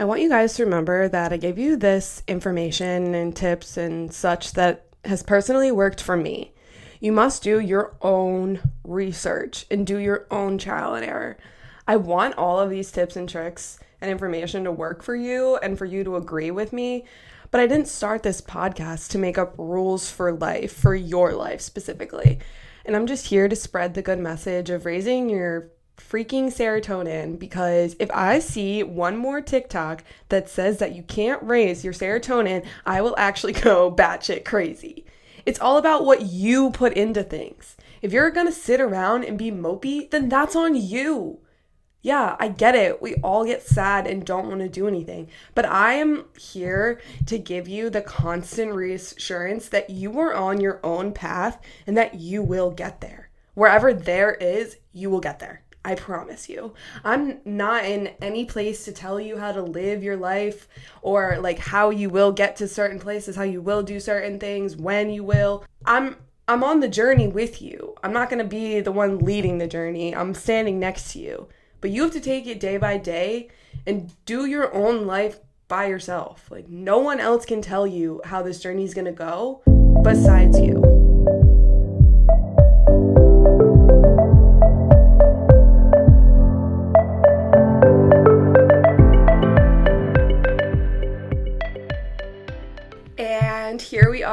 I want you guys to remember that I gave you this information and tips and such that has personally worked for me. You must do your own research and do your own trial and error. I want all of these tips and tricks and information to work for you and for you to agree with me. But I didn't start this podcast to make up rules for life, for your life specifically. And I'm just here to spread the good message of raising your freaking serotonin because if I see one more TikTok that says that you can't raise your serotonin, I will actually go batshit crazy. It's all about what you put into things. If you're gonna sit around and be mopey, then that's on you. Yeah, I get it. We all get sad and don't want to do anything. But I am here to give you the constant reassurance that you are on your own path and that you will get there. Wherever there is, you will get there. I promise you. I'm not in any place to tell you how to live your life or like how you will get to certain places, how you will do certain things, when you will. I'm I'm on the journey with you. I'm not going to be the one leading the journey. I'm standing next to you. But you have to take it day by day and do your own life by yourself. Like no one else can tell you how this journey is going to go besides you.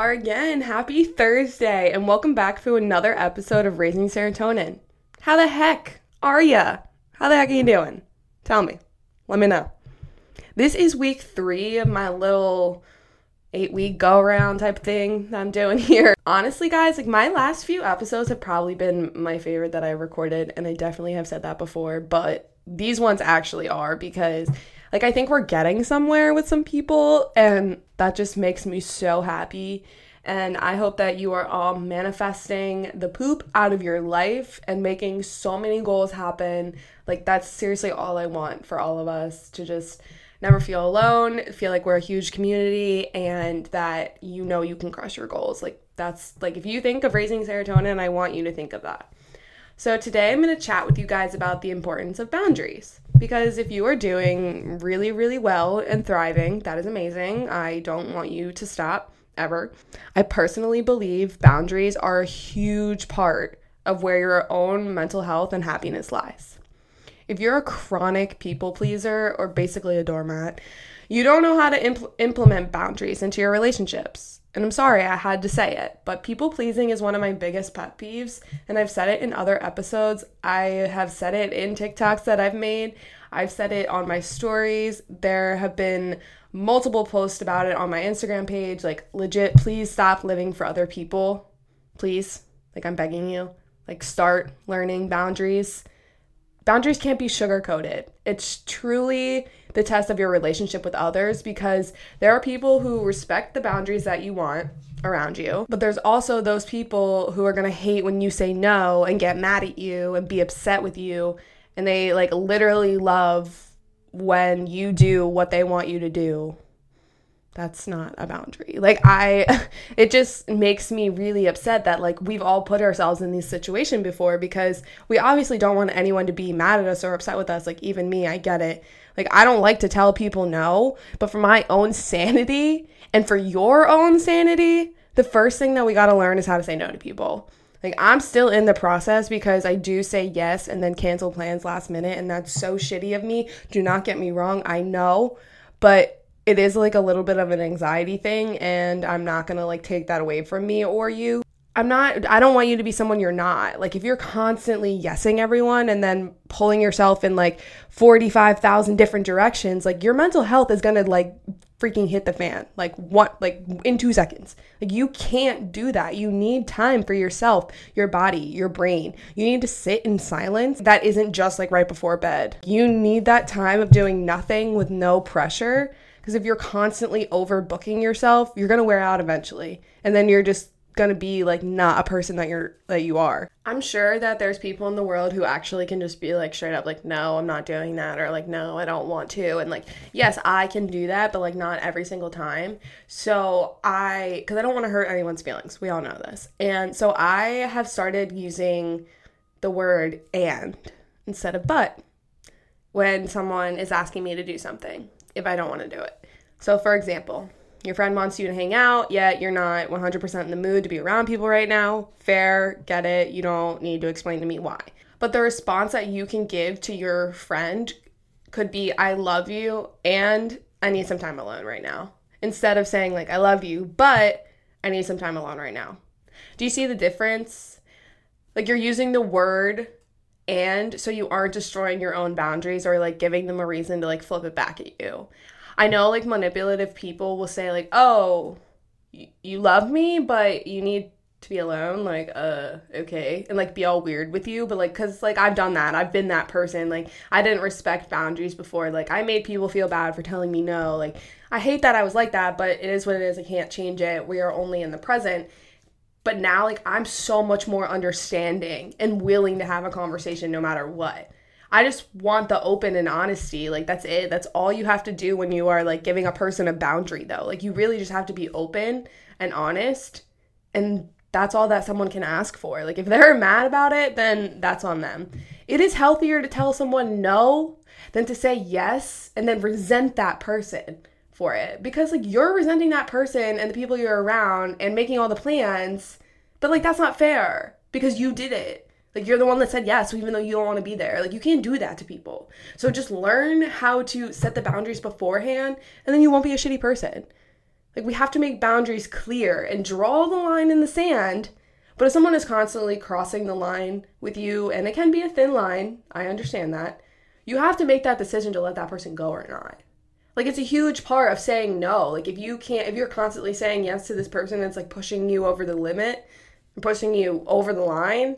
Are again. Happy Thursday, and welcome back to another episode of Raising Serotonin. How the heck are ya? How the heck are you doing? Tell me. Let me know. This is week three of my little eight week go around type thing that I'm doing here. Honestly, guys, like my last few episodes have probably been my favorite that I recorded, and I definitely have said that before, but these ones actually are because like I think we're getting somewhere with some people and that just makes me so happy. And I hope that you are all manifesting the poop out of your life and making so many goals happen. Like, that's seriously all I want for all of us to just never feel alone, feel like we're a huge community, and that you know you can crush your goals. Like, that's like if you think of raising serotonin, I want you to think of that. So, today I'm going to chat with you guys about the importance of boundaries. Because if you are doing really, really well and thriving, that is amazing. I don't want you to stop ever. I personally believe boundaries are a huge part of where your own mental health and happiness lies. If you're a chronic people pleaser or basically a doormat, you don't know how to impl- implement boundaries into your relationships. And I'm sorry I had to say it, but people pleasing is one of my biggest pet peeves. And I've said it in other episodes. I have said it in TikToks that I've made. I've said it on my stories. There have been multiple posts about it on my Instagram page. Like, legit, please stop living for other people. Please. Like, I'm begging you. Like, start learning boundaries. Boundaries can't be sugar coated. It's truly the test of your relationship with others because there are people who respect the boundaries that you want around you, but there's also those people who are going to hate when you say no and get mad at you and be upset with you and they like literally love when you do what they want you to do that's not a boundary. Like I it just makes me really upset that like we've all put ourselves in this situation before because we obviously don't want anyone to be mad at us or upset with us. Like even me, I get it. Like I don't like to tell people no, but for my own sanity and for your own sanity, the first thing that we got to learn is how to say no to people. Like I'm still in the process because I do say yes and then cancel plans last minute and that's so shitty of me. Do not get me wrong, I know but it is like a little bit of an anxiety thing and I'm not to like take that away from me or you. I'm not I don't want you to be someone you're not. Like if you're constantly yesing everyone and then pulling yourself in like 45,000 different directions, like your mental health is to like freaking hit the fan like what like in 2 seconds. Like you can't do that. You need time for yourself, your body, your brain. You need to sit in silence. That isn't just like right before bed. You need that time of doing nothing with no pressure because if you're constantly overbooking yourself, you're to wear out eventually. And then you're just going to be like not a person that you're that you are. I'm sure that there's people in the world who actually can just be like straight up like no, I'm not doing that or like no, I don't want to and like yes, I can do that, but like not every single time. So I cuz I don't want to hurt anyone's feelings. We all know this. And so I have started using the word and instead of but when someone is asking me to do something if I don't want to do it. So for example, your friend wants you to hang out, yet you're not 100% in the mood to be around people right now. Fair, get it. You don't need to explain to me why. But the response that you can give to your friend could be, I love you and I need some time alone right now. Instead of saying, like, I love you, but I need some time alone right now. Do you see the difference? Like, you're using the word and so you aren't destroying your own boundaries or like giving them a reason to like flip it back at you. I know like manipulative people will say like, "Oh, you love me, but you need to be alone." Like, uh, okay, and like be all weird with you, but like cuz like I've done that. I've been that person. Like I didn't respect boundaries before. Like I made people feel bad for telling me no. Like I hate that I was like that, but it is what it is. I can't change it. We are only in the present. But now like I'm so much more understanding and willing to have a conversation no matter what. I just want the open and honesty. Like that's it. That's all you have to do when you are like giving a person a boundary though. Like you really just have to be open and honest and that's all that someone can ask for. Like if they're mad about it, then that's on them. It is healthier to tell someone no than to say yes and then resent that person for it because like you're resenting that person and the people you're around and making all the plans, but like that's not fair because you did it. Like you're the one that said yes, even though you don't want to be there. Like you can't do that to people. So just learn how to set the boundaries beforehand, and then you won't be a shitty person. Like we have to make boundaries clear and draw the line in the sand. But if someone is constantly crossing the line with you, and it can be a thin line, I understand that, you have to make that decision to let that person go or not. Like it's a huge part of saying no. Like if you can't if you're constantly saying yes to this person that's like pushing you over the limit, pushing you over the line,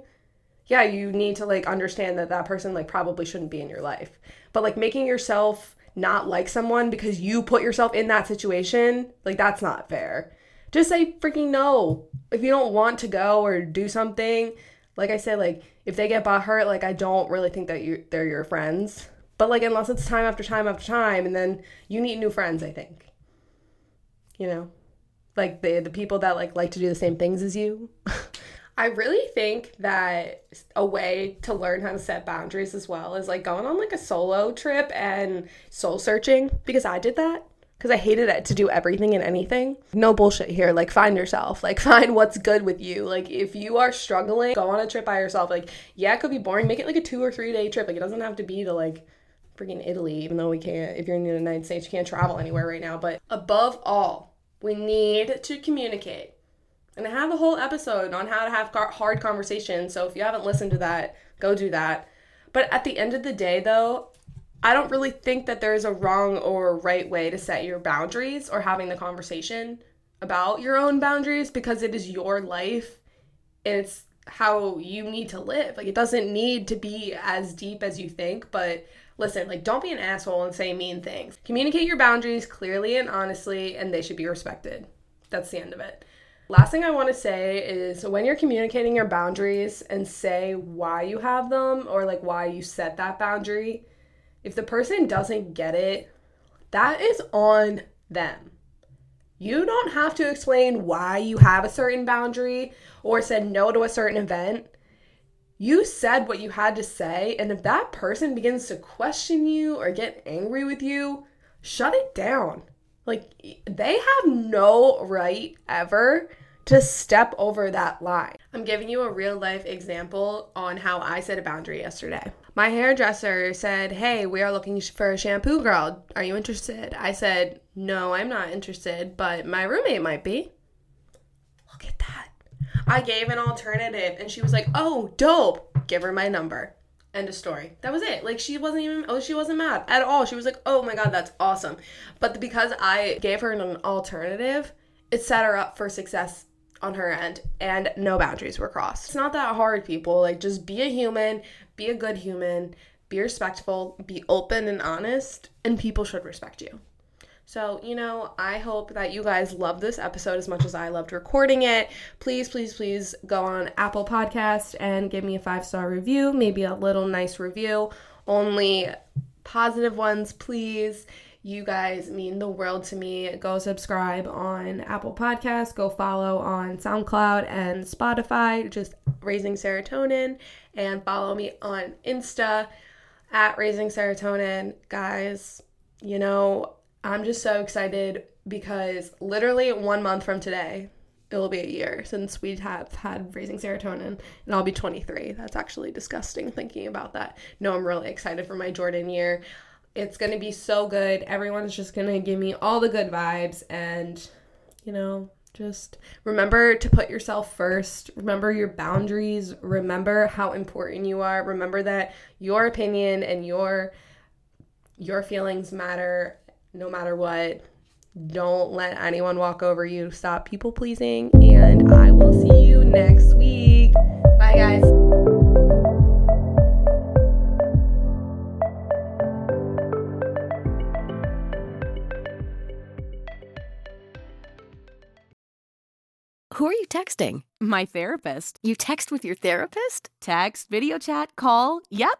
yeah, you need to like understand that that person like probably shouldn't be in your life. But like making yourself not like someone because you put yourself in that situation, like that's not fair. Just say freaking no. If you don't want to go or do something, like I said, like if they get bought hurt, like I don't really think that you they're your friends. But like unless it's time after time after time, and then you need new friends, I think. You know, like the the people that like like to do the same things as you. I really think that a way to learn how to set boundaries as well is like going on like a solo trip and soul searching because I did that because I hated it to do everything and anything. No bullshit here. Like, find yourself. Like, find what's good with you. Like, if you are struggling, go on a trip by yourself. Like, yeah, it could be boring. Make it like a two or three day trip. Like, it doesn't have to be to like freaking Italy, even though we can't, if you're in the United States, you can't travel anywhere right now. But above all, we need to communicate. And I have a whole episode on how to have hard conversations. So if you haven't listened to that, go do that. But at the end of the day, though, I don't really think that there's a wrong or right way to set your boundaries or having the conversation about your own boundaries because it is your life and it's how you need to live. Like, it doesn't need to be as deep as you think, but listen, like, don't be an asshole and say mean things. Communicate your boundaries clearly and honestly, and they should be respected. That's the end of it. Last thing I want to say is when you're communicating your boundaries and say why you have them or like why you set that boundary, if the person doesn't get it, that is on them. You don't have to explain why you have a certain boundary or said no to a certain event. You said what you had to say, and if that person begins to question you or get angry with you, shut it down. Like, they have no right ever to step over that line. I'm giving you a real life example on how I set a boundary yesterday. My hairdresser said, Hey, we are looking for a shampoo girl. Are you interested? I said, No, I'm not interested, but my roommate might be. Look at that. I gave an alternative and she was like, Oh, dope. Give her my number. End of story. That was it. Like she wasn't even oh she wasn't mad at all. She was like, "Oh my god, that's awesome." But because I gave her an alternative, it set her up for success on her end and no boundaries were crossed. It's not that hard, people. Like just be a human, be a good human, be respectful, be open and honest, and people should respect you. So, you know, I hope that you guys love this episode as much as I loved recording it. Please, please, please go on Apple Podcast and give me a five star review, maybe a little nice review. Only positive ones, please. You guys mean the world to me. Go subscribe on Apple Podcasts, go follow on SoundCloud and Spotify, just Raising Serotonin, and follow me on Insta at Raising Serotonin. Guys, you know, I'm just so excited because literally one month from today, it will be a year since we have had raising serotonin and I'll be 23. That's actually disgusting thinking about that. No, I'm really excited for my Jordan year. It's going to be so good. Everyone's just going to give me all the good vibes and you know, just remember to put yourself first. Remember your boundaries. Remember how important you are. Remember that your opinion and your your feelings matter no matter what. Don't let anyone walk over you. Stop people pleasing. And I will see you next week. Bye, guys. Who are you texting? My therapist. You text with your therapist? Text, video chat, call. Yep.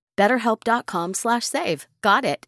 BetterHelp.com slash save. Got it.